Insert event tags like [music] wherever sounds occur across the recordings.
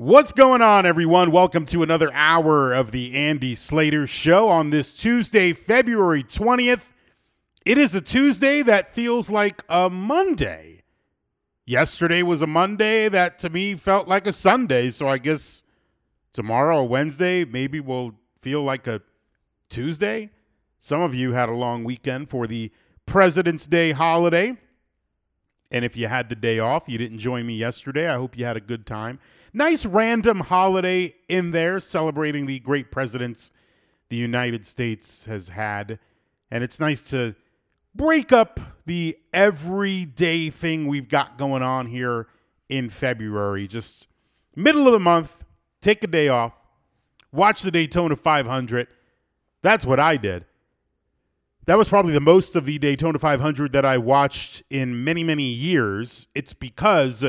What's going on, everyone? Welcome to another hour of the Andy Slater Show on this Tuesday, February 20th. It is a Tuesday that feels like a Monday. Yesterday was a Monday that to me felt like a Sunday, so I guess tomorrow, Wednesday, maybe will feel like a Tuesday. Some of you had a long weekend for the President's Day holiday. And if you had the day off, you didn't join me yesterday. I hope you had a good time nice random holiday in there celebrating the great presidents the United States has had. And it's nice to break up the everyday thing we've got going on here in February. Just middle of the month, take a day off, watch the Daytona 500. That's what I did. That was probably the most of the Daytona 500 that I watched in many, many years. It's because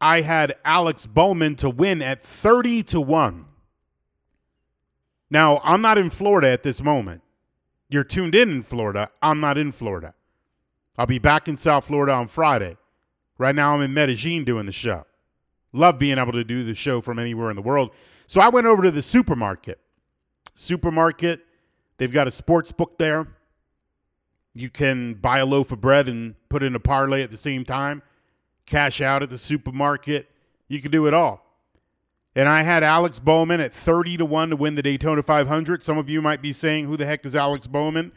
I had Alex Bowman to win at 30 to 1. Now, I'm not in Florida at this moment. You're tuned in in Florida. I'm not in Florida. I'll be back in South Florida on Friday. Right now, I'm in Medellin doing the show. Love being able to do the show from anywhere in the world. So I went over to the supermarket. Supermarket, they've got a sports book there. You can buy a loaf of bread and put in a parlay at the same time cash out at the supermarket. You can do it all. And I had Alex Bowman at 30 to 1 to win the Daytona 500. Some of you might be saying, Who the heck is Alex Bowman?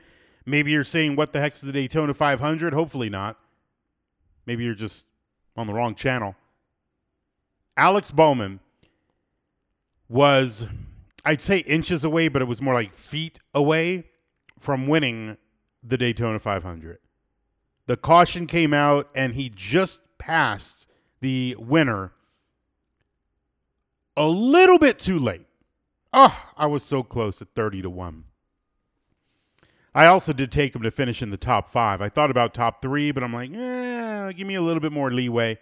Maybe you're saying, What the heck's the Daytona 500? Hopefully not. Maybe you're just on the wrong channel. Alex Bowman was, I'd say inches away, but it was more like feet away from winning the Daytona 500. The caution came out, and he just passed the winner a little bit too late. Oh, I was so close at 30 to 1. I also did take him to finish in the top five. I thought about top three, but I'm like, eh, give me a little bit more leeway.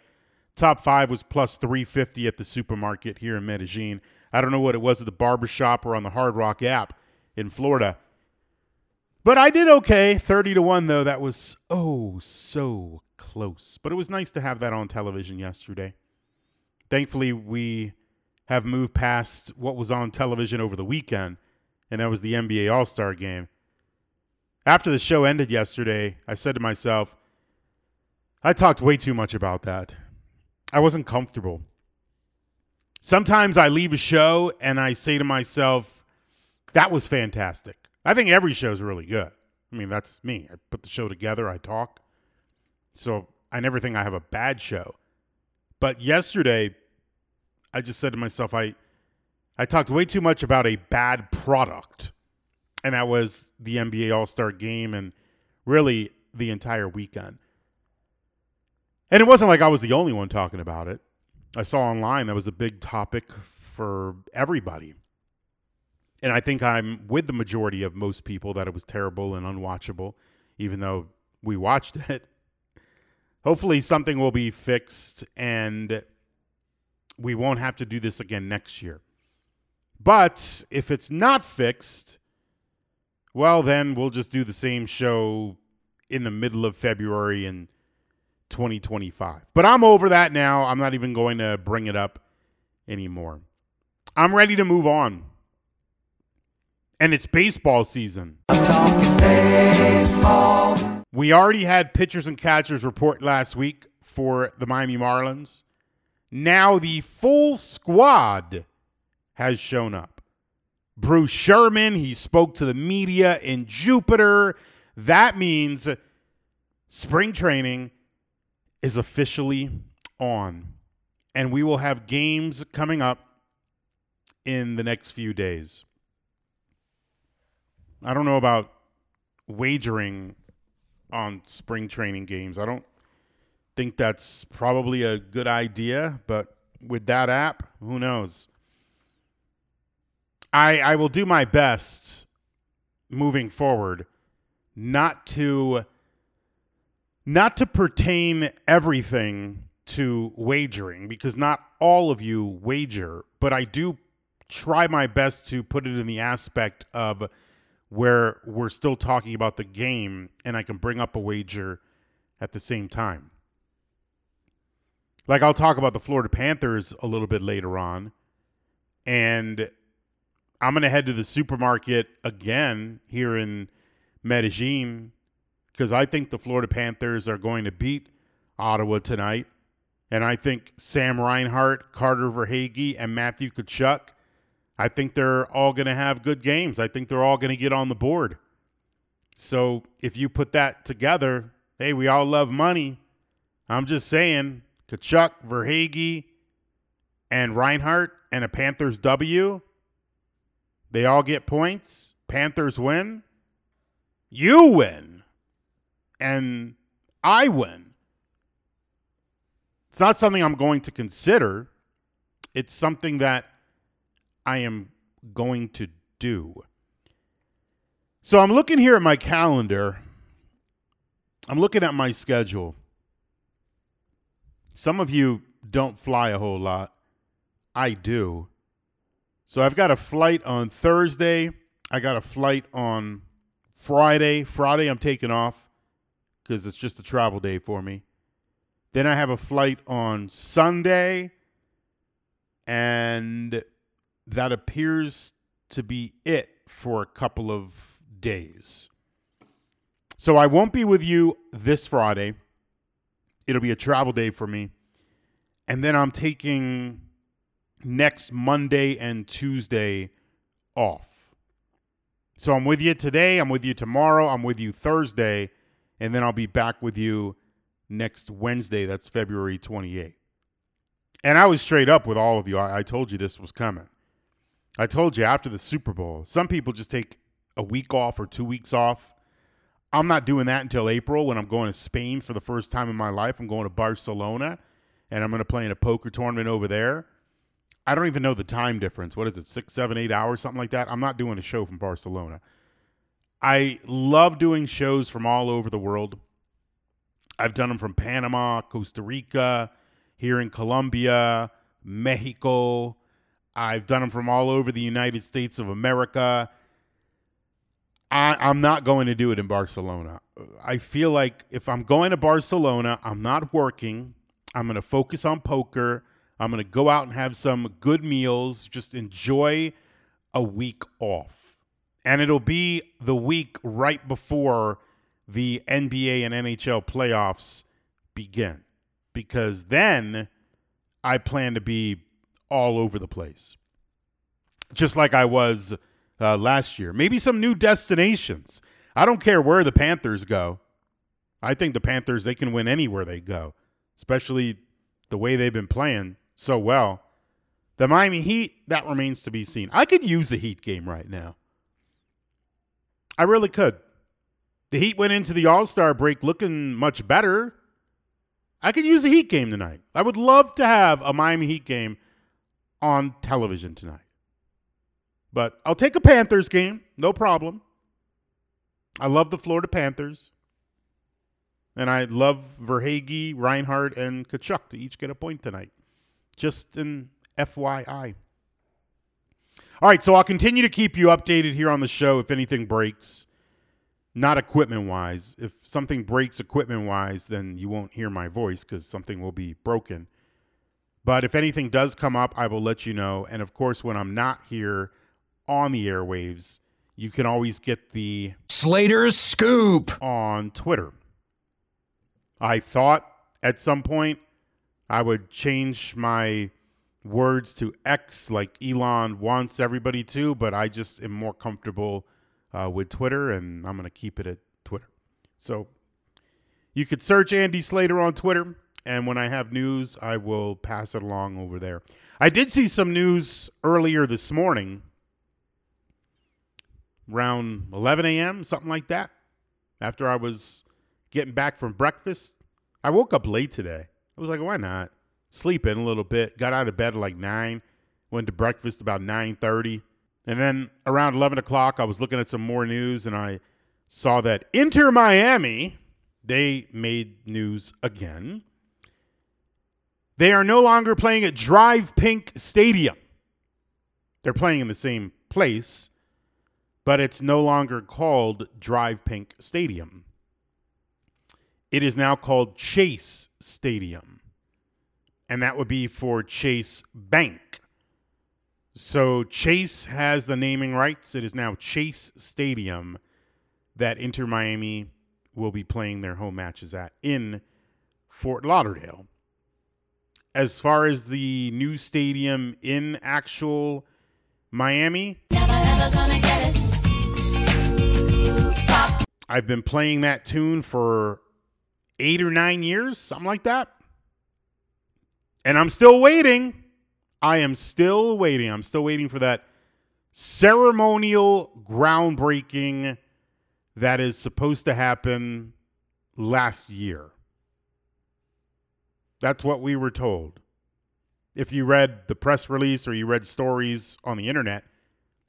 Top five was plus 350 at the supermarket here in Medellin. I don't know what it was at the barbershop or on the Hard Rock app in Florida. But I did okay. 30 to 1, though. That was oh so close. But it was nice to have that on television yesterday. Thankfully, we have moved past what was on television over the weekend, and that was the NBA All Star game. After the show ended yesterday, I said to myself, I talked way too much about that. I wasn't comfortable. Sometimes I leave a show and I say to myself, that was fantastic. I think every show is really good. I mean, that's me. I put the show together, I talk. So I never think I have a bad show. But yesterday, I just said to myself, I I talked way too much about a bad product. And that was the NBA All Star game and really the entire weekend. And it wasn't like I was the only one talking about it. I saw online that was a big topic for everybody. And I think I'm with the majority of most people that it was terrible and unwatchable, even though we watched [laughs] it hopefully something will be fixed and we won't have to do this again next year. But if it's not fixed, well, then we'll just do the same show in the middle of February in 2025. But I'm over that now. I'm not even going to bring it up anymore. I'm ready to move on. And it's baseball season. Baseball. We already had pitchers and catchers report last week for the Miami Marlins. Now the full squad has shown up. Bruce Sherman, he spoke to the media in Jupiter. That means spring training is officially on. And we will have games coming up in the next few days. I don't know about wagering on spring training games. I don't think that's probably a good idea, but with that app, who knows? I I will do my best moving forward not to not to pertain everything to wagering because not all of you wager, but I do try my best to put it in the aspect of where we're still talking about the game and I can bring up a wager at the same time. Like I'll talk about the Florida Panthers a little bit later on. And I'm going to head to the supermarket again here in Medellin because I think the Florida Panthers are going to beat Ottawa tonight. And I think Sam Reinhart, Carter Verhaeghe, and Matthew Tkachuk, I think they're all going to have good games. I think they're all going to get on the board. So if you put that together, hey, we all love money. I'm just saying, Tkachuk, Verhaeghe, and Reinhart and a Panthers W, they all get points. Panthers win. You win. And I win. It's not something I'm going to consider. It's something that I am going to do. So I'm looking here at my calendar. I'm looking at my schedule. Some of you don't fly a whole lot. I do. So I've got a flight on Thursday. I got a flight on Friday. Friday, I'm taking off because it's just a travel day for me. Then I have a flight on Sunday. And that appears to be it for a couple of days. So I won't be with you this Friday. It'll be a travel day for me. And then I'm taking next Monday and Tuesday off. So I'm with you today, I'm with you tomorrow, I'm with you Thursday, and then I'll be back with you next Wednesday. That's February 28th. And I was straight up with all of you. I, I told you this was coming. I told you after the Super Bowl, some people just take a week off or two weeks off. I'm not doing that until April when I'm going to Spain for the first time in my life. I'm going to Barcelona and I'm going to play in a poker tournament over there. I don't even know the time difference. What is it, six, seven, eight hours, something like that? I'm not doing a show from Barcelona. I love doing shows from all over the world. I've done them from Panama, Costa Rica, here in Colombia, Mexico, I've done them from all over the United States of America. I, I'm not going to do it in Barcelona. I feel like if I'm going to Barcelona, I'm not working. I'm going to focus on poker. I'm going to go out and have some good meals, just enjoy a week off. And it'll be the week right before the NBA and NHL playoffs begin because then I plan to be all over the place, just like I was uh, last year. Maybe some new destinations. I don't care where the Panthers go. I think the Panthers they can win anywhere they go, especially the way they've been playing so well. The Miami Heat that remains to be seen. I could use a Heat game right now. I really could. The Heat went into the All Star break looking much better. I could use a Heat game tonight. I would love to have a Miami Heat game on television tonight. But I'll take a Panthers game, no problem. I love the Florida Panthers. And I love Verhaeghe, Reinhart, and Tkachuk to each get a point tonight. Just an FYI. All right, so I'll continue to keep you updated here on the show if anything breaks. Not equipment wise. If something breaks equipment wise, then you won't hear my voice because something will be broken. But if anything does come up, I will let you know. And of course, when I'm not here on the airwaves, you can always get the Slater's Scoop on Twitter. I thought at some point I would change my words to X like Elon wants everybody to, but I just am more comfortable uh, with Twitter and I'm going to keep it at Twitter. So you could search Andy Slater on Twitter. And when I have news, I will pass it along over there. I did see some news earlier this morning, around 11 a.m., something like that, after I was getting back from breakfast. I woke up late today. I was like, why not? Sleeping a little bit. Got out of bed at like 9, went to breakfast about 9.30. And then around 11 o'clock, I was looking at some more news and I saw that Inter Miami, they made news again they are no longer playing at Drive Pink Stadium. They're playing in the same place, but it's no longer called Drive Pink Stadium. It is now called Chase Stadium. and that would be for Chase Bank. So Chase has the naming rights. It is now Chase Stadium that Inter Miami will be playing their home matches at in Fort Lauderdale. As far as the new stadium in actual Miami, I've been playing that tune for eight or nine years, something like that. And I'm still waiting. I am still waiting. I'm still waiting for that ceremonial groundbreaking that is supposed to happen last year. That's what we were told. If you read the press release or you read stories on the internet,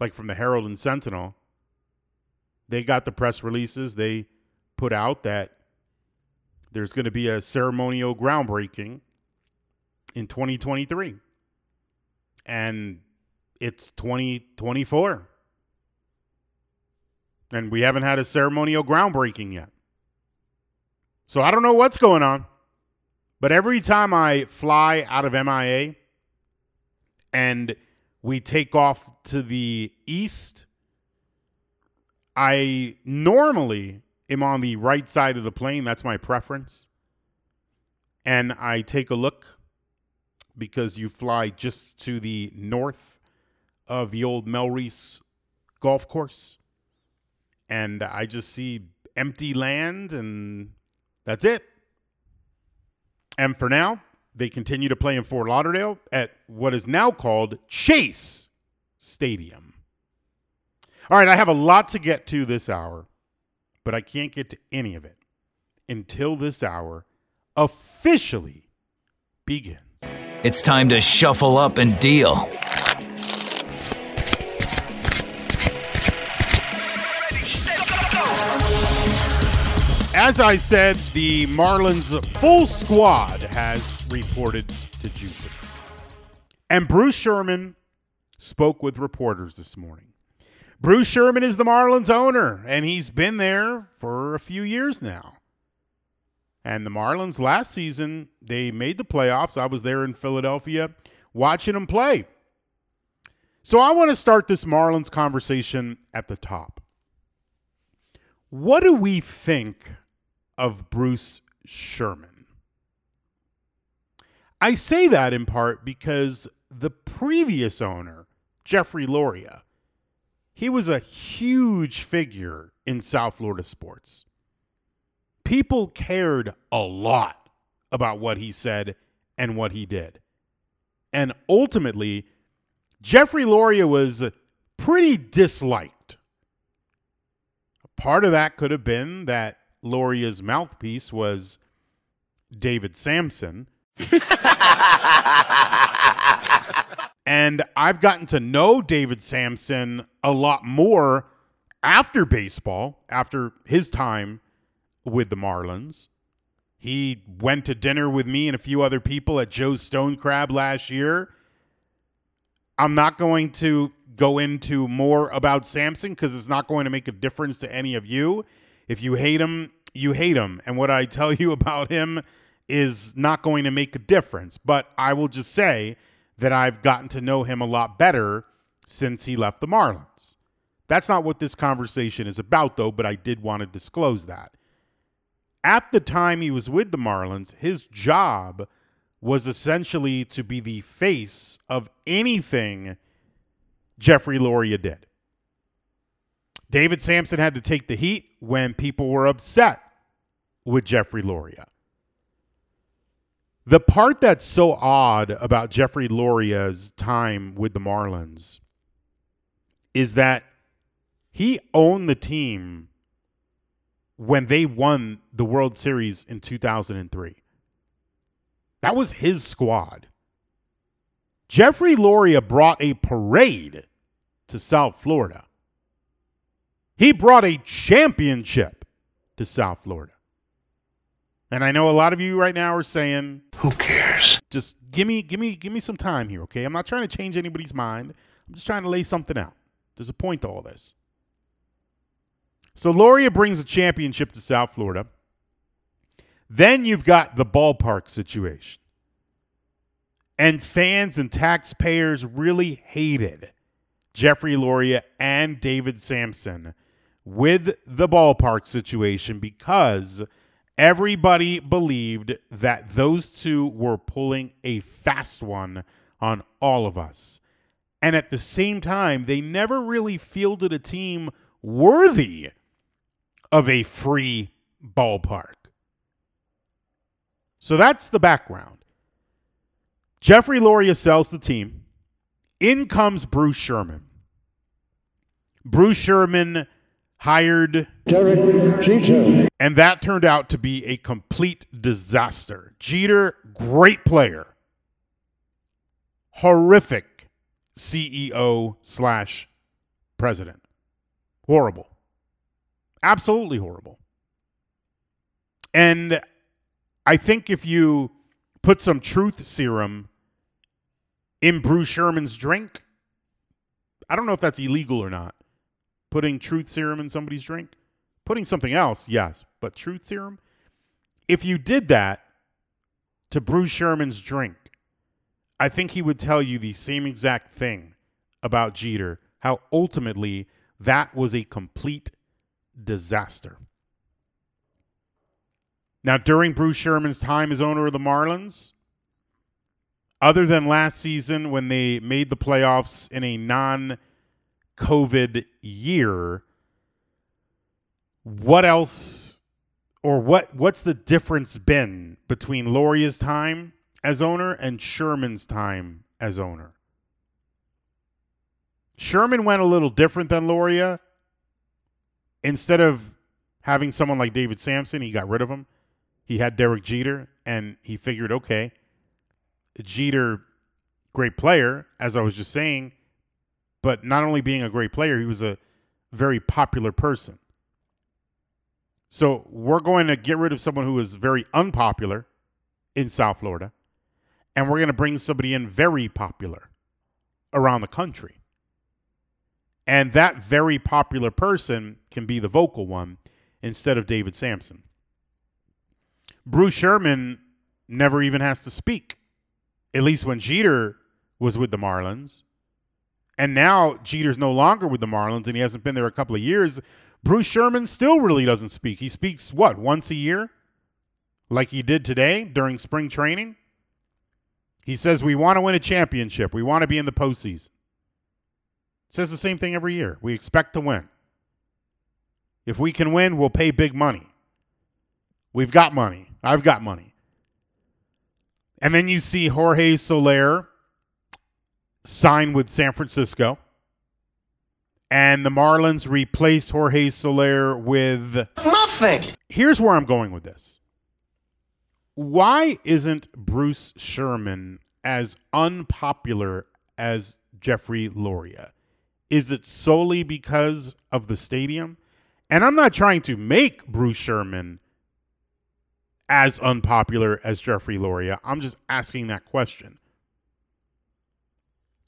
like from the Herald and Sentinel, they got the press releases. They put out that there's going to be a ceremonial groundbreaking in 2023. And it's 2024. And we haven't had a ceremonial groundbreaking yet. So I don't know what's going on. But every time I fly out of MIA and we take off to the east I normally am on the right side of the plane. That's my preference. And I take a look because you fly just to the north of the old Melreese golf course. And I just see empty land, and that's it. And for now, they continue to play in Fort Lauderdale at what is now called Chase Stadium. All right, I have a lot to get to this hour, but I can't get to any of it until this hour officially begins. It's time to shuffle up and deal. As I said, the Marlins full squad has reported to Jupiter. And Bruce Sherman spoke with reporters this morning. Bruce Sherman is the Marlins owner, and he's been there for a few years now. And the Marlins last season, they made the playoffs. I was there in Philadelphia watching them play. So I want to start this Marlins conversation at the top. What do we think of Bruce Sherman? I say that in part because the previous owner, Jeffrey Loria, he was a huge figure in South Florida sports. People cared a lot about what he said and what he did. And ultimately, Jeffrey Loria was pretty disliked. Part of that could have been that Loria's mouthpiece was David Samson. [laughs] And I've gotten to know David Samson a lot more after baseball, after his time with the Marlins. He went to dinner with me and a few other people at Joe's Stone Crab last year. I'm not going to go into more about Samson because it's not going to make a difference to any of you. If you hate him, you hate him. And what I tell you [laughs] about him is not going to make a difference. But I will just say that I've gotten to know him a lot better since he left the Marlins. That's not what this conversation is about, though, but I did want to disclose that. At the time he was with the Marlins, his job was essentially to be the face of anything Jeffrey Loria did. David Samson had to take the heat when people were upset with Jeffrey Loria. The part that's so odd about Jeffrey Loria's time with the Marlins is that he owned the team when they won the World Series in 2003. That was his squad. Jeffrey Loria brought a parade to South Florida. He brought a championship to South Florida. And I know a lot of you right now are saying, "Who cares?" Just give me give me give me some time here, okay? I'm not trying to change anybody's mind. I'm just trying to lay something out. There's a point to all this. So Loria brings a championship to South Florida. Then you've got the ballpark situation. And fans and taxpayers really hated Jeffrey Loria and David Samson with the ballpark situation because everybody believed that those two were pulling a fast one on all of us. And at the same time, they never really fielded a team worthy of a free ballpark. So that's the background. Jeffrey Loria sells the team. In comes Bruce Sherman. Bruce Sherman hired Derek Jeter. and that turned out to be a complete disaster. Jeter, great player, horrific CEO slash president. Horrible. Absolutely horrible. And I think if you put some truth serum in Bruce Sherman's drink, I don't know if that's illegal or not. Putting truth serum in somebody's drink. Putting something else, yes, but truth serum? If you did that to Bruce Sherman's drink, I think he would tell you the same exact thing about Jeter, how ultimately that was a complete disaster. Now, during Bruce Sherman's time as owner of the Marlins, other than last season when they made the playoffs in a non COVID year, what else or what what's the difference been between Loria's time as owner and Sherman's time as owner? Sherman went a little different than Loria. Instead of having someone like David Samson, he got rid of him. He had Derek Jeter, and he figured, okay, Jeter, great player, as I was just saying, but not only being a great player, he was a very popular person. So we're going to get rid of someone who is very unpopular in South Florida, and we're going to bring somebody in very popular around the country. And that very popular person can be the vocal one instead of David Samson. Bruce Sherman never even has to speak, at least when Jeter was with the Marlins. And now Jeter's no longer with the Marlins and he hasn't been there a couple of years. Bruce Sherman still really doesn't speak. He speaks, what, once a year? Like he did today during spring training? He says, We want to win a championship. We want to be in the postseason. Says the same thing every year. We expect to win. If we can win, we'll pay big money. We've got money. I've got money. And then you see Jorge Soler sign with San Francisco. And the Marlins replace Jorge Soler with Nothing. here's where I'm going with this. Why isn't Bruce Sherman as unpopular as Jeffrey Loria? Is it solely because of the stadium? And I'm not trying to make Bruce Sherman as unpopular as Jeffrey Loria. I'm just asking that question.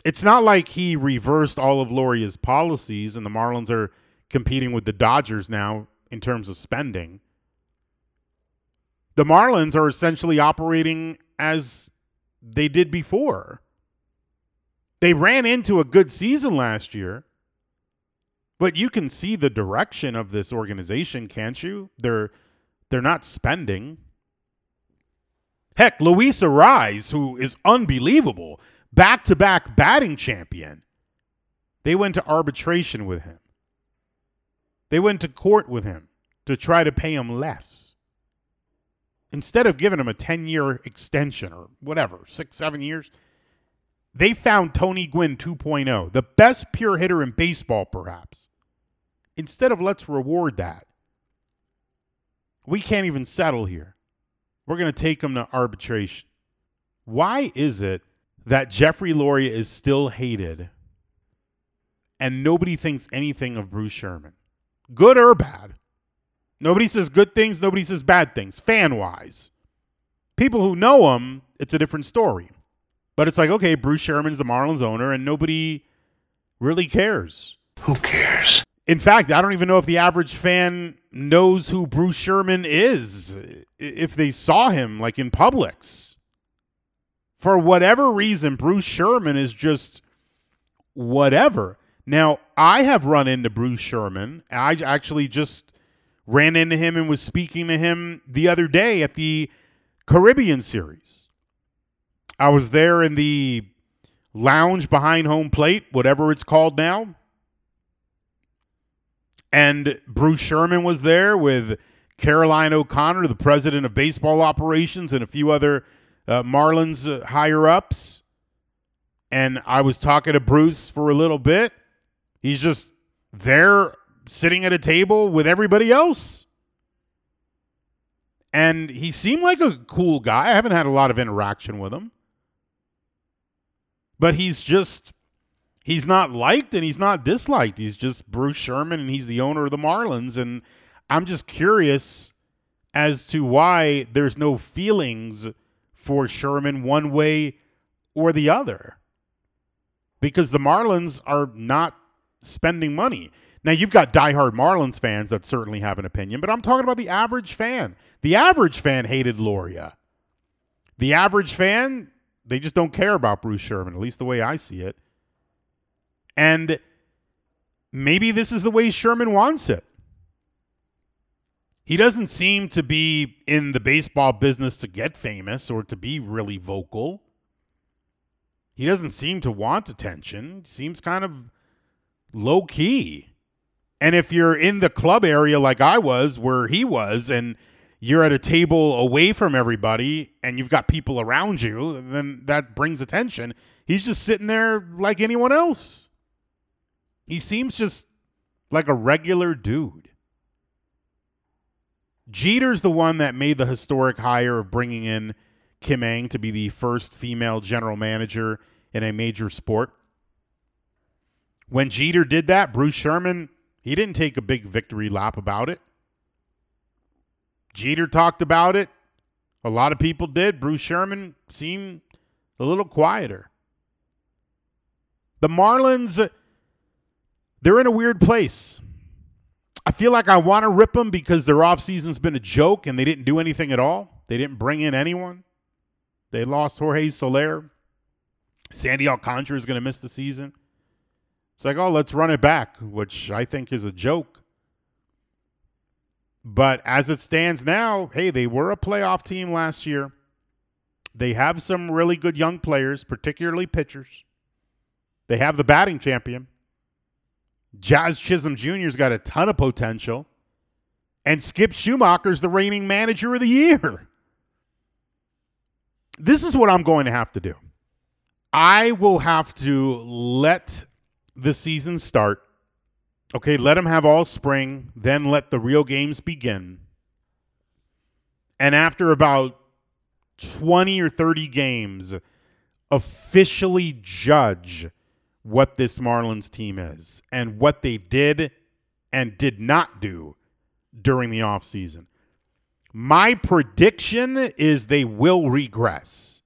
It's not like he reversed all of Loria's policies and the Marlins are competing with the Dodgers now in terms of spending. The Marlins are essentially operating as they did before. They ran into a good season last year, but you can see the direction of this organization, can't you? They're they're not spending. Heck, Luis Arraez, who is unbelievable, back to back batting champion, they went to arbitration with him. They went to court with him to try to pay him less. Instead of giving him a 10 year extension or whatever, six, seven years, they found Tony Gwynn 2.0, the best pure hitter in baseball, perhaps. Instead of let's reward that, we can't even settle here. We're going to take him to arbitration. Why is it that Jeffrey Loria is still hated and nobody thinks anything of Bruce Sherman? Good or bad? Nobody says good things, nobody says bad things, fan wise. People who know him, it's a different story. But it's like, okay, Bruce Sherman's the Marlins owner and nobody really cares. Who cares? In fact, I don't even know if the average fan knows who Bruce Sherman is if they saw him like in Publix For whatever reason, Bruce Sherman is just whatever. Now, I have run into Bruce Sherman. I actually just ran into him and was speaking to him the other day at the Caribbean series. I was there in the lounge behind home plate, whatever it's called now. And Bruce Sherman was there with Caroline O'Connor, the president of baseball operations, and a few other uh, Marlins uh, higher ups. And I was talking to Bruce for a little bit. He's just there sitting at a table with everybody else. And he seemed like a cool guy. I haven't had a lot of interaction with him. But he's just he's not liked and he's not disliked. He's just Bruce Sherman and he's the owner of the Marlins and I'm just curious as to why there's no feelings for Sherman one way or the other. Because the Marlins are not spending money. Now, you've got diehard Marlins fans that certainly have an opinion, but I'm talking about the average fan. The average fan hated Loria. The average fan, they just don't care about Bruce Sherman, at least the way I see it. And maybe this is the way Sherman wants it. He doesn't seem to be in the baseball business to get famous or to be really vocal. He doesn't seem to want attention. Seems kind of low key. And if you're in the club area like I was, where he was, and you're at a table away from everybody and you've got people around you, then that brings attention. He's just sitting there like anyone else. He seems just like a regular dude. Jeter's the one that made the historic hire of bringing in Kim Ng to be the first female general manager in a major sport. When Jeter did that, Bruce Sherman, he didn't take a big victory lap about it. Jeter talked about it. A lot of people did. Bruce Sherman seemed a little quieter. The Marlins, they're in a weird place. I feel like I want to rip them because their offseason's been a joke and they didn't do anything at all. They didn't bring in anyone. They lost Jorge Soler. Sandy Alcantara is going to miss the season. It's like, oh, let's run it back, which I think is a joke. But as it stands now, hey, they were a playoff team last year. They have some really good young players, particularly pitchers. They have the batting champion. Jazz Chisholm Jr.'s got a ton of potential. And Skip Schumaker's the reigning manager of the year. This is what I'm going to have to do. I will have to let the season start. Okay, let them have all spring, then let the real games begin. And after about 20 or 30 games, officially judge what this Marlins team is and what they did and did not do during the offseason. My prediction is they will regress.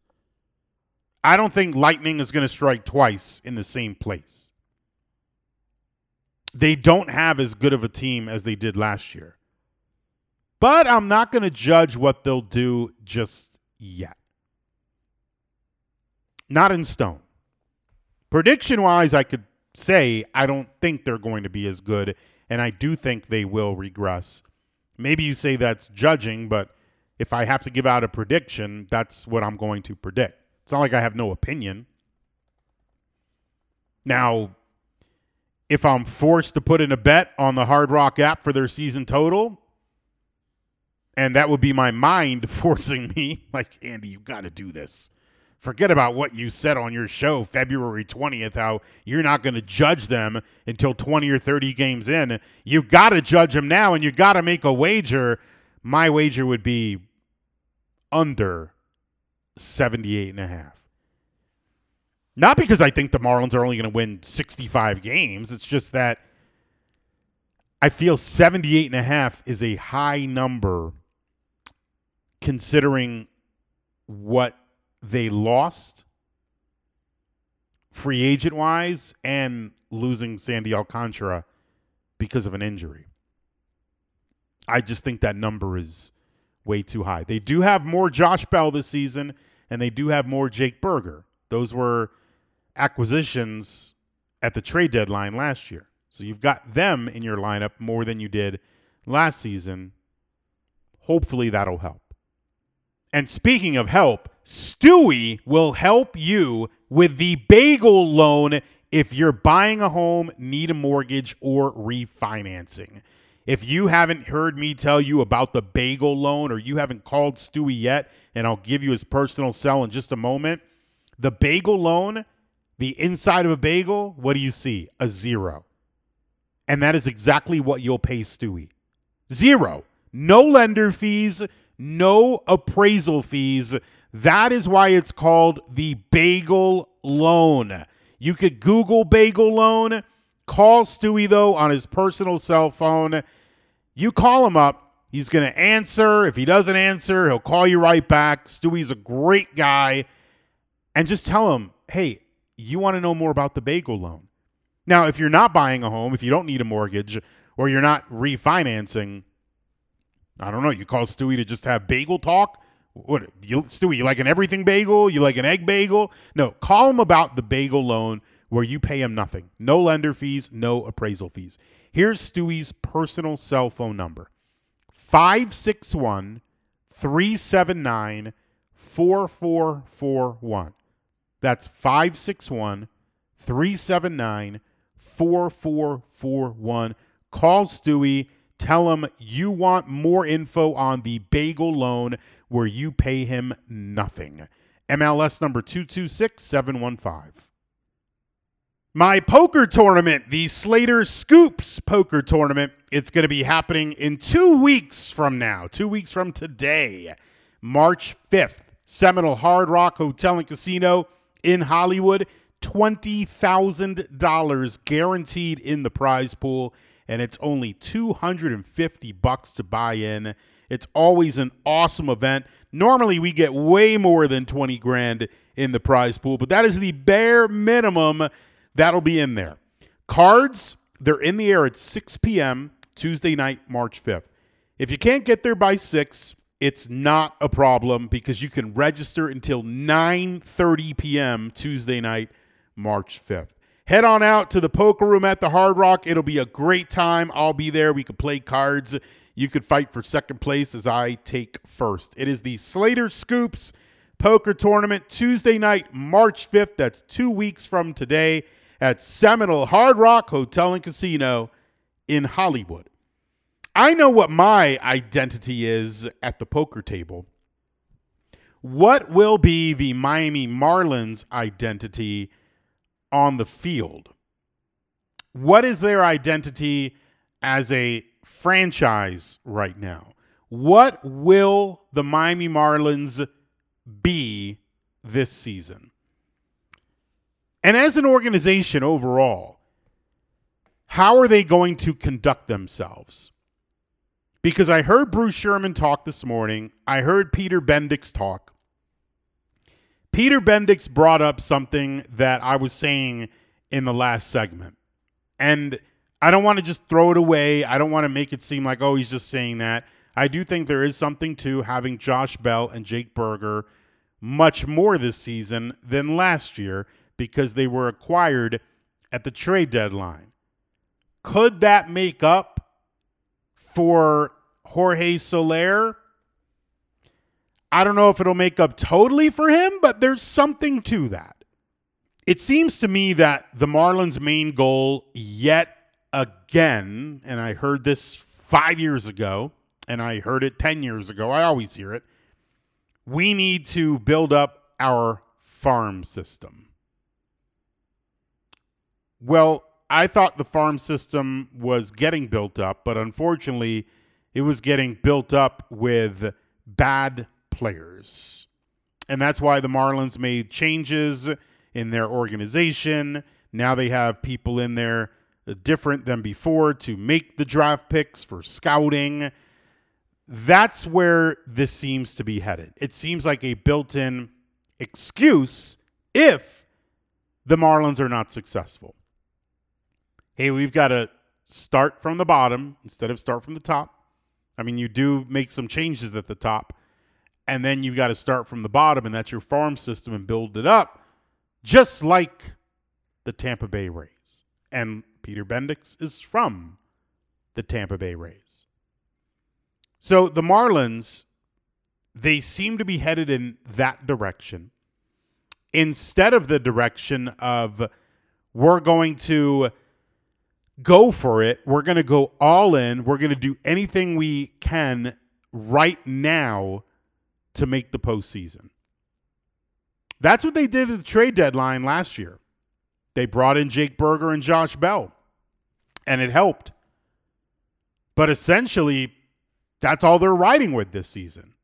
I don't think lightning is going to strike twice in the same place. They don't have as good of a team as they did last year. But I'm not going to judge what they'll do just yet. Not in stone. Prediction wise, I could say I don't think they're going to be as good, and I do think they will regress. Maybe you say that's judging, but if I have to give out a prediction, that's what I'm going to predict. It's not like I have no opinion. Now, if I'm forced to put in a bet on the Hard Rock app for their season total, and that would be my mind [laughs] forcing me, like, Andy, you got to do this. Forget about what you said on your show February 20th, how you're not going to judge them until 20 or 30 games in. You've got to judge them now and you've got to make a wager. My wager would be under 78 and a half. Not because I think the Marlins are only going to win 65 games. It's just that I feel 78 and a half is a high number considering what they lost free agent wise and losing Sandy Alcantara because of an injury. I just think that number is way too high. They do have more Josh Bell this season. and they do have more Jake Burger. Those were acquisitions at the trade deadline last year. So you've got them in your lineup more than you did last season. Hopefully that'll help. And speaking of help, Stewie will help you with the bagel loan if you're buying a home, need a mortgage, or refinancing. If you haven't heard me tell you about the bagel loan or you haven't called Stewie yet, and I'll give you his personal cell in just a moment, the bagel loan, the inside of a bagel, what do you see? A zero. And that is exactly what you'll pay Stewie. Zero. No lender fees, no appraisal fees. That is why it's called the bagel loan. You could Google bagel loan. Call Stewie, though, on his personal cell phone. You call him up. He's going to answer. If he doesn't answer, he'll call you right back. Stewie's a great guy. And just tell him, hey, you want to know more about the bagel loan. Now, if you're not buying a home, if you don't need a mortgage, or you're not refinancing, I don't know. You call Stewie to just have bagel talk. What you Stewie? You like an everything bagel? You like an egg bagel? No, call him about the bagel loan where you pay him nothing, no lender fees, no appraisal fees. Here's Stewie's personal cell phone number: 561 379 4441. That's 561 379 4441. Call Stewie. Tell him you want more info on the bagel loan where you pay him nothing. MLS number 226715. My poker tournament, the Slater Scoops poker tournament, it's going to be happening in two weeks from now, two weeks from today, March 5th. Seminole Hard Rock Hotel and Casino in Hollywood. $20,000 guaranteed in the prize pool and it's only 250 bucks to buy in. It's always an awesome event. Normally we get way more than 20 grand in the prize pool, but that is the bare minimum that'll be in there. Cards, they're in the air at 6 p.m. Tuesday night, March 5th. If you can't get there by 6, it's not a problem because you can register until 9:30 p.m. Tuesday night, March 5th. Head on out to the poker room at the Hard Rock. It'll be a great time. I'll be there. We could play cards. You could fight for second place as I take first. It is the Slater Scoops Poker Tournament Tuesday night, March 5th. That's two weeks from today at Seminole Hard Rock Hotel and Casino in Hollywood. I know what my identity is at the poker table. What will be the Miami Marlins identity on the field? What is their identity as a franchise right now? What will the Miami Marlins be this season? And as an organization overall, how are they going to conduct themselves? Because I heard Bruce Sherman talk this morning, I heard Peter Bendix talk. Peter Bendix brought up something that I was saying in the last segment. And I don't want to just throw it away. I don't want to make it seem like, oh, he's just saying that. I do think there is something to having Josh Bell and Jake Burger much more this season than last year because they were acquired at the trade deadline. Could that make up for Jorge Soler? I don't know if it'll make up totally for him, but there's something to that. It seems to me that the Marlins' main goal, yet again, and I heard this five years ago, and I heard it 10 years ago, I always hear it. We need to build up our farm system. Well, I thought the farm system was getting built up, but unfortunately, it was getting built up with bad players. And that's why the Marlins made changes in their organization. Now they have people in there different than before to make the draft picks for scouting. That's where this seems to be headed. It seems like a built in excuse if the Marlins are not successful. Hey, we've got to start from the bottom instead of start from the top. I mean, you do make some changes at the top, And then you've got to start from the bottom, and that's your farm system and build it up, just like the Tampa Bay Rays. And Peter Bendix is from the Tampa Bay Rays. So the Marlins, they seem to be headed in that direction instead of the direction of we're going to go for it, we're going to go all in, we're going to do anything we can right now to make the postseason. That's what they did at the trade deadline last year. They brought in Jake Burger and Josh Bell, and it helped. But essentially, that's all they're riding with this season.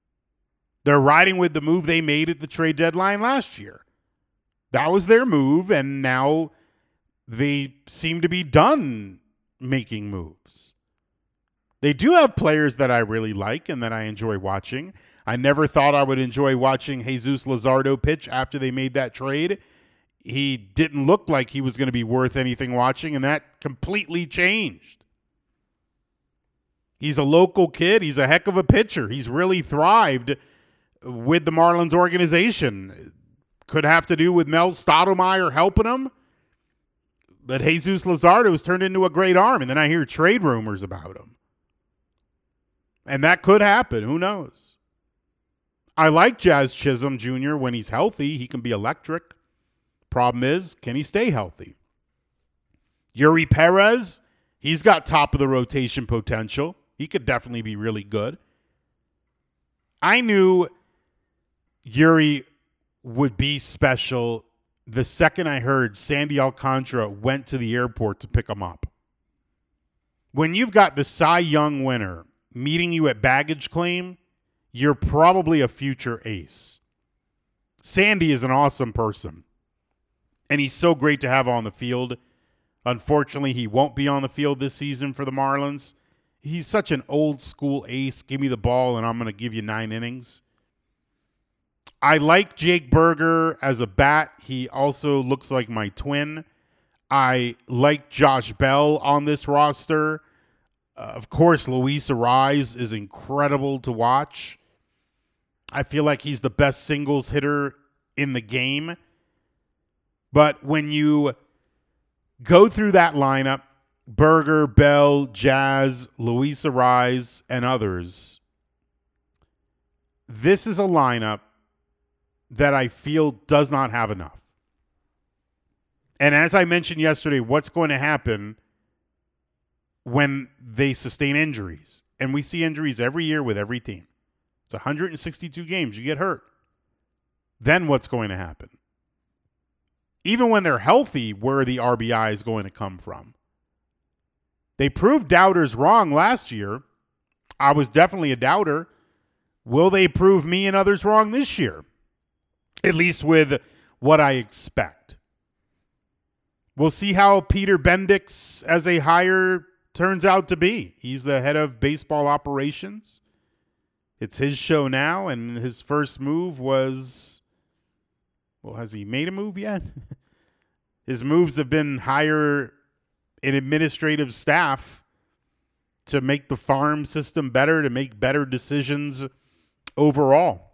They're riding with the move they made at the trade deadline last year. That was their move, and now they seem to be done making moves. They do have players that I really like and that I enjoy watching. I never thought I would enjoy watching Jesus Luzardo pitch after they made that trade. He didn't look like he was going to be worth anything watching, and that completely changed. He's a local kid. He's a heck of a pitcher. He's really thrived with the Marlins organization. Could have to do with Mel Stottlemyre helping him. But Jesus Luzardo has turned into a great arm, and then I hear trade rumors about him. And that could happen. Who knows? I like Jazz Chisholm Jr. when he's healthy. He can be electric. Problem is, can he stay healthy? Eury Perez, he's got top of the rotation potential. He could definitely be really good. I knew Eury would be special the second I heard Sandy Alcantara went to the airport to pick him up. When you've got the Cy Young winner meeting you at baggage claim, you're probably a future ace. Sandy is an awesome person, and he's so great to have on the field. Unfortunately, he won't be on the field this season for the Marlins. He's such an old school ace. Give me the ball, and I'm going to give you nine innings. I like Jake Burger as a bat. He also looks like my twin. I like Josh Bell on this roster. Uh, of course, Luis Arraez is incredible to watch. I feel like he's the best singles hitter in the game. But when you go through that lineup, Burger, Bell, Jazz, Luis Arraez, and others, this is a lineup that I feel does not have enough. And as I mentioned yesterday, what's going to happen when they sustain injuries? And we see injuries every year with every team. It's 162 games. You get hurt. Then what's going to happen? Even when they're healthy, where the RBI is going to come from? They proved doubters wrong last year. I was definitely a doubter. Will they prove me and others wrong this year? at least with what I expect. We'll see how Peter Bendix as a hire turns out to be. He's the head of baseball operations. It's his show now, and his first move was well, has he made a move yet? [laughs] his moves have been hire an administrative staff to make the farm system better, to make better decisions overall.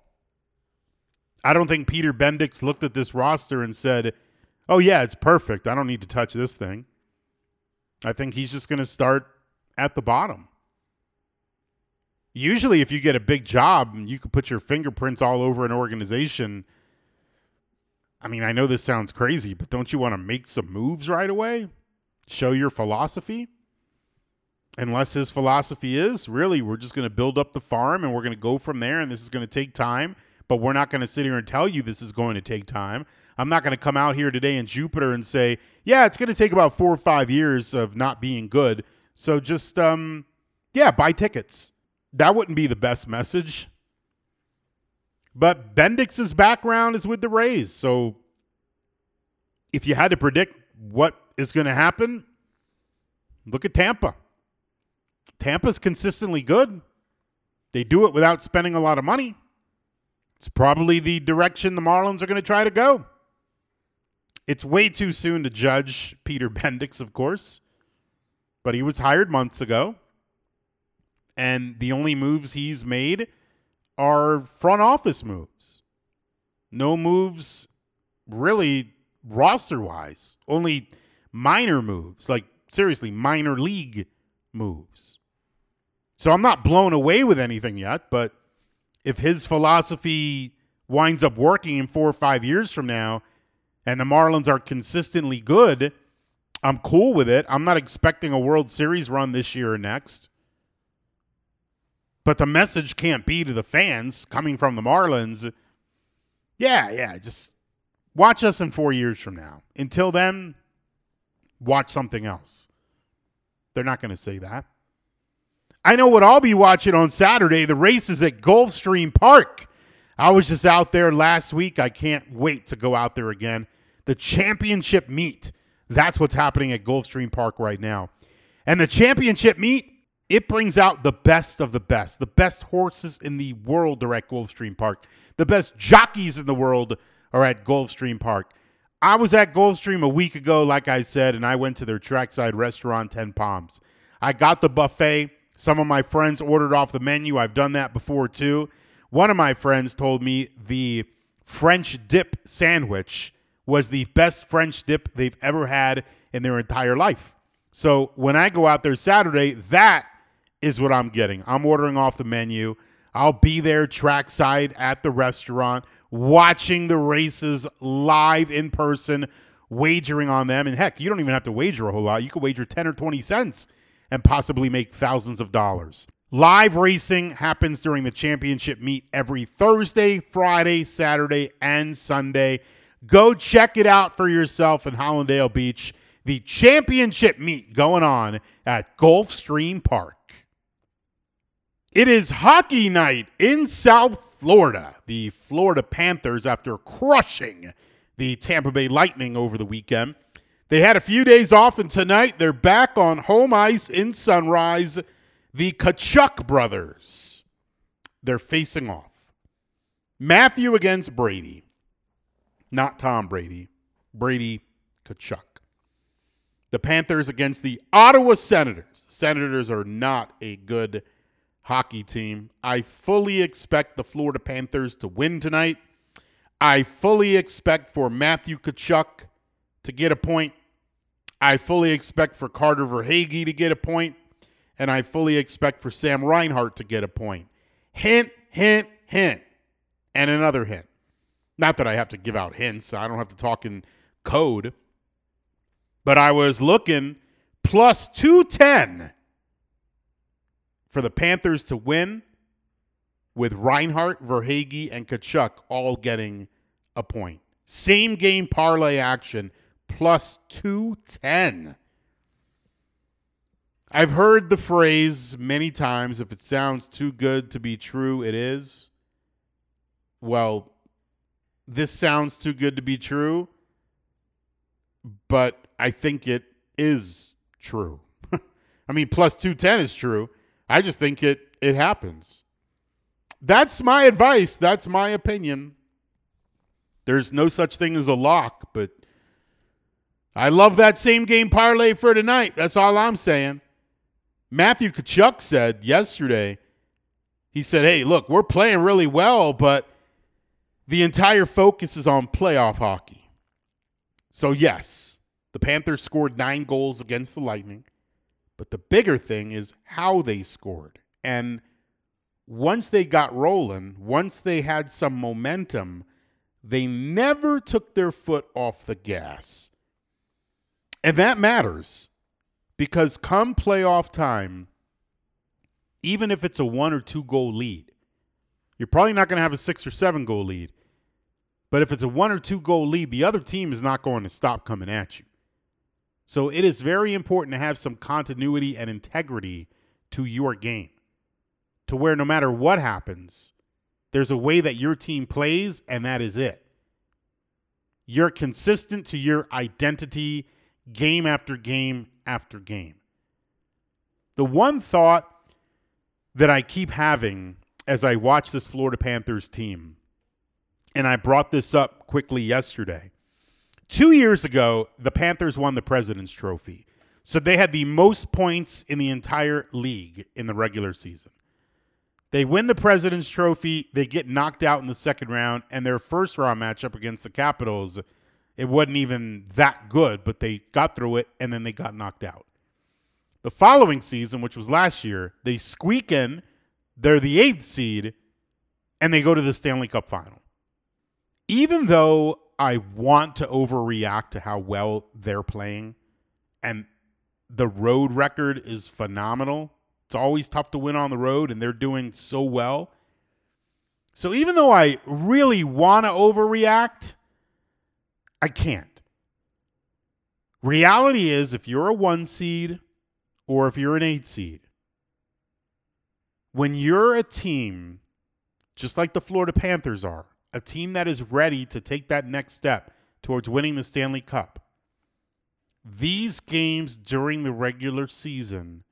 I don't think Peter Bendix looked at this roster and said, "Oh yeah, it's perfect. I don't need to touch this thing." I think he's just going to start at the bottom. Usually if you get a big job you can put your fingerprints all over an organization, I mean, I know this sounds crazy, but don't you want to make some moves right away? Show your philosophy? Unless his philosophy is really, we're just going to build up the farm and we're going to go from there, and this is going to take time but we're not going to sit here and tell you this is going to take time. I'm not going to come out here today in Jupiter and say, yeah, it's going to take about four or five years of not being good. So just, um, yeah, buy tickets. That wouldn't be the best message. But Bendix's background is with the Rays. So if you had to predict what is going to happen, look at Tampa. Tampa's consistently good. They do it without spending a lot of money. It's probably the direction the Marlins are going to try to go. It's way too soon to judge Peter [laughs] Bendix, of course, but he was hired months ago. And the only moves he's made are front office moves. No moves really roster wise, only minor moves, like seriously, minor league moves. So I'm not blown away with anything yet, but if his philosophy winds up working in four or five years from now and the Marlins are consistently good, I'm cool with it. I'm not expecting a World Series run this year or next. But the message can't be to the fans coming from the Marlins. Yeah, yeah, just watch us in four years from now. Until then, watch something else. They're not going to say that. I know what I'll be watching on Saturday the races at Gulfstream Park. I was just out there last week. I can't wait to go out there again. The championship meet. That's what's happening at Gulfstream Park right now. And the championship meet, it brings out the best of the best. The best horses in the world are at Gulfstream Park. The best jockeys in the world are at Gulfstream Park. I was at Gulfstream a week ago, like I said, and I went to their trackside restaurant, 10 Palms. I got the buffet. Some of my friends ordered off the menu. I've done that before too. One of my friends told me the French dip sandwich was the best French dip they've ever had in their entire life. So when I go out there Saturday, that is what I'm getting. I'm ordering off the menu. I'll be there trackside at the restaurant watching the races live in person, wagering on them. And heck, you don't even have to wager a whole lot. You could wager 10 or 20 cents and possibly make thousands of dollars. Live racing happens during the championship meet every Thursday, Friday, Saturday, and Sunday. Go check it out for yourself in Hallandale Beach. The championship meet going on at Gulfstream Park. It is hockey night in South Florida. The Florida Panthers, after crushing the Tampa Bay Lightning over the weekend, they had a few days off, and tonight they're back on home ice in Sunrise. The Tkachuk brothers, they're facing off. Matthew against Brady, not Tom Brady, Brady Tkachuk. The Panthers against the Ottawa Senators. The Senators are not a good hockey team. I fully expect the Florida Panthers to win tonight. I fully expect for Matthew Tkachuk to get a point. I fully expect for Carter Verhaeghe to get a point, and I fully expect for Sam Reinhart to get a point. Hint, hint, hint, and another hint. Not that I have to give out hints. I don't have to talk in code. But I was looking plus 210 for the Panthers to win with Reinhart, Verhaeghe, and Tkachuk all getting a point. Same game parlay action plus 210. I've heard the phrase many times if it sounds too good to be true, it is. Well, this sounds too good to be true, but I think it is true. [laughs] I mean, plus 210 is true. I just think it it happens. That's my advice. That's my opinion. There's no such thing as a lock, but I love that same game parlay for tonight. That's all I'm saying. Matthew Tkachuk said yesterday, he said, Hey, look, we're playing really well, but the entire focus is on playoff hockey. So, yes, the Panthers scored nine goals against the Lightning. But the bigger thing is how they scored. And once they got rolling, once they had some momentum, they never took their foot off the gas. And that matters because come playoff time, even if it's a one or two goal lead, you're probably not going to have a six or seven goal lead. But if it's a one or two goal lead, the other team is not going to stop coming at you. So it is very important to have some continuity and integrity to your game, to where no matter what happens, there's a way that your team plays, and that is it. You're consistent to your identity game after game after game. The one thought that I keep having as I watch this Florida Panthers team, and I brought this up quickly yesterday, Two years ago, the Panthers won the President's Trophy. So they had the most points in the entire league in the regular season. They win the President's Trophy. They get knocked out in the second round, and their first round matchup against the Capitals, it wasn't even that good, but they got through it, and then they got knocked out. The following season, which was last year, they squeak in. They're the eighth seed, and they go to the Stanley Cup final. Even though I want to overreact to how well they're playing, and the road record is phenomenal. It's always tough to win on the road, and they're doing so well. So even though I really want to overreact, I can't. Reality is, if you're a one seed or if you're an eight seed, when you're a team, just like the Florida Panthers are, a team that is ready to take that next step towards winning the Stanley Cup, these games during the regular season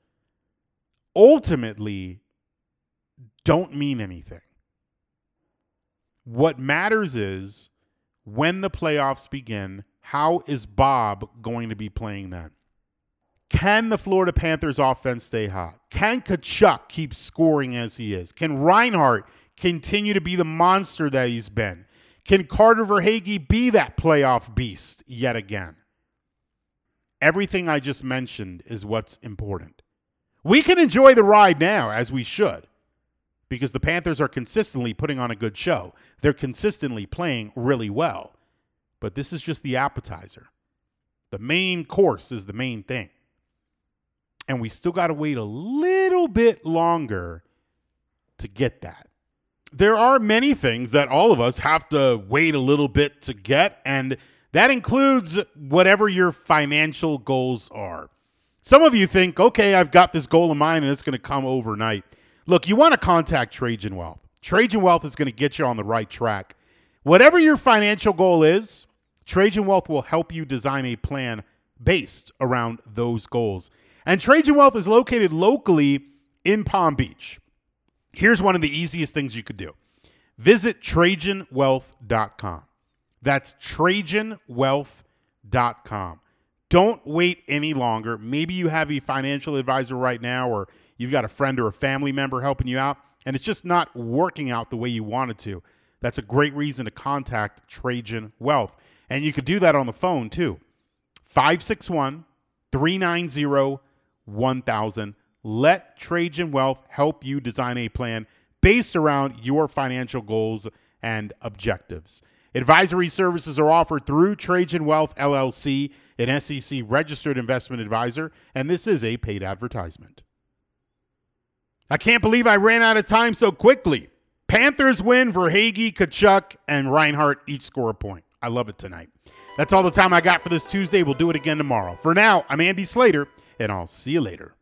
ultimately don't mean anything. What matters is when the playoffs begin, how is Bob going to be playing then? Can the Florida Panthers offense stay hot? Can Tkachuk keep scoring as he is? Can Reinhart continue to be the monster that he's been? Can Carter Verhaeghe be that playoff beast yet again? Everything I just mentioned is what's important. We can enjoy the ride now, as we should, because the Panthers are consistently putting on a good show. They're consistently playing really well. But this is just the appetizer. The main course is the main thing. And we still got to wait a little bit longer to get that. There are many things that all of us have to wait a little bit to get, and that includes whatever your financial goals are. Some of you think, okay, I've got this goal in mind and it's going to come overnight. Look, you want to contact Trajan Wealth. Trajan Wealth is going to get you on the right track. Whatever your financial goal is, Trajan Wealth will help you design a plan based around those goals. And Trajan Wealth is located locally in Palm Beach. Here's one of the easiest things you could do visit TrajanWealth.com. That's TrajanWealth.com. Don't wait any longer. Maybe you have a financial advisor right now, or you've got a friend or a family member helping you out, and it's just not working out the way you wanted to. That's a great reason to contact Trajan Wealth. And you could do that on the phone too. 561 390 1000. Let Trajan Wealth help you design a plan based around your financial goals and objectives. Advisory services are offered through Trajan Wealth LLC, an SEC registered investment advisor, and this is a paid advertisement. I can't believe I ran out of time so quickly. Panthers win, Verhaeghe, Tkachuk, and Reinhart each score a point. I love it tonight. That's all the time I got for this Tuesday. We'll do it again tomorrow. For now, I'm Andy Slater, and I'll see you later.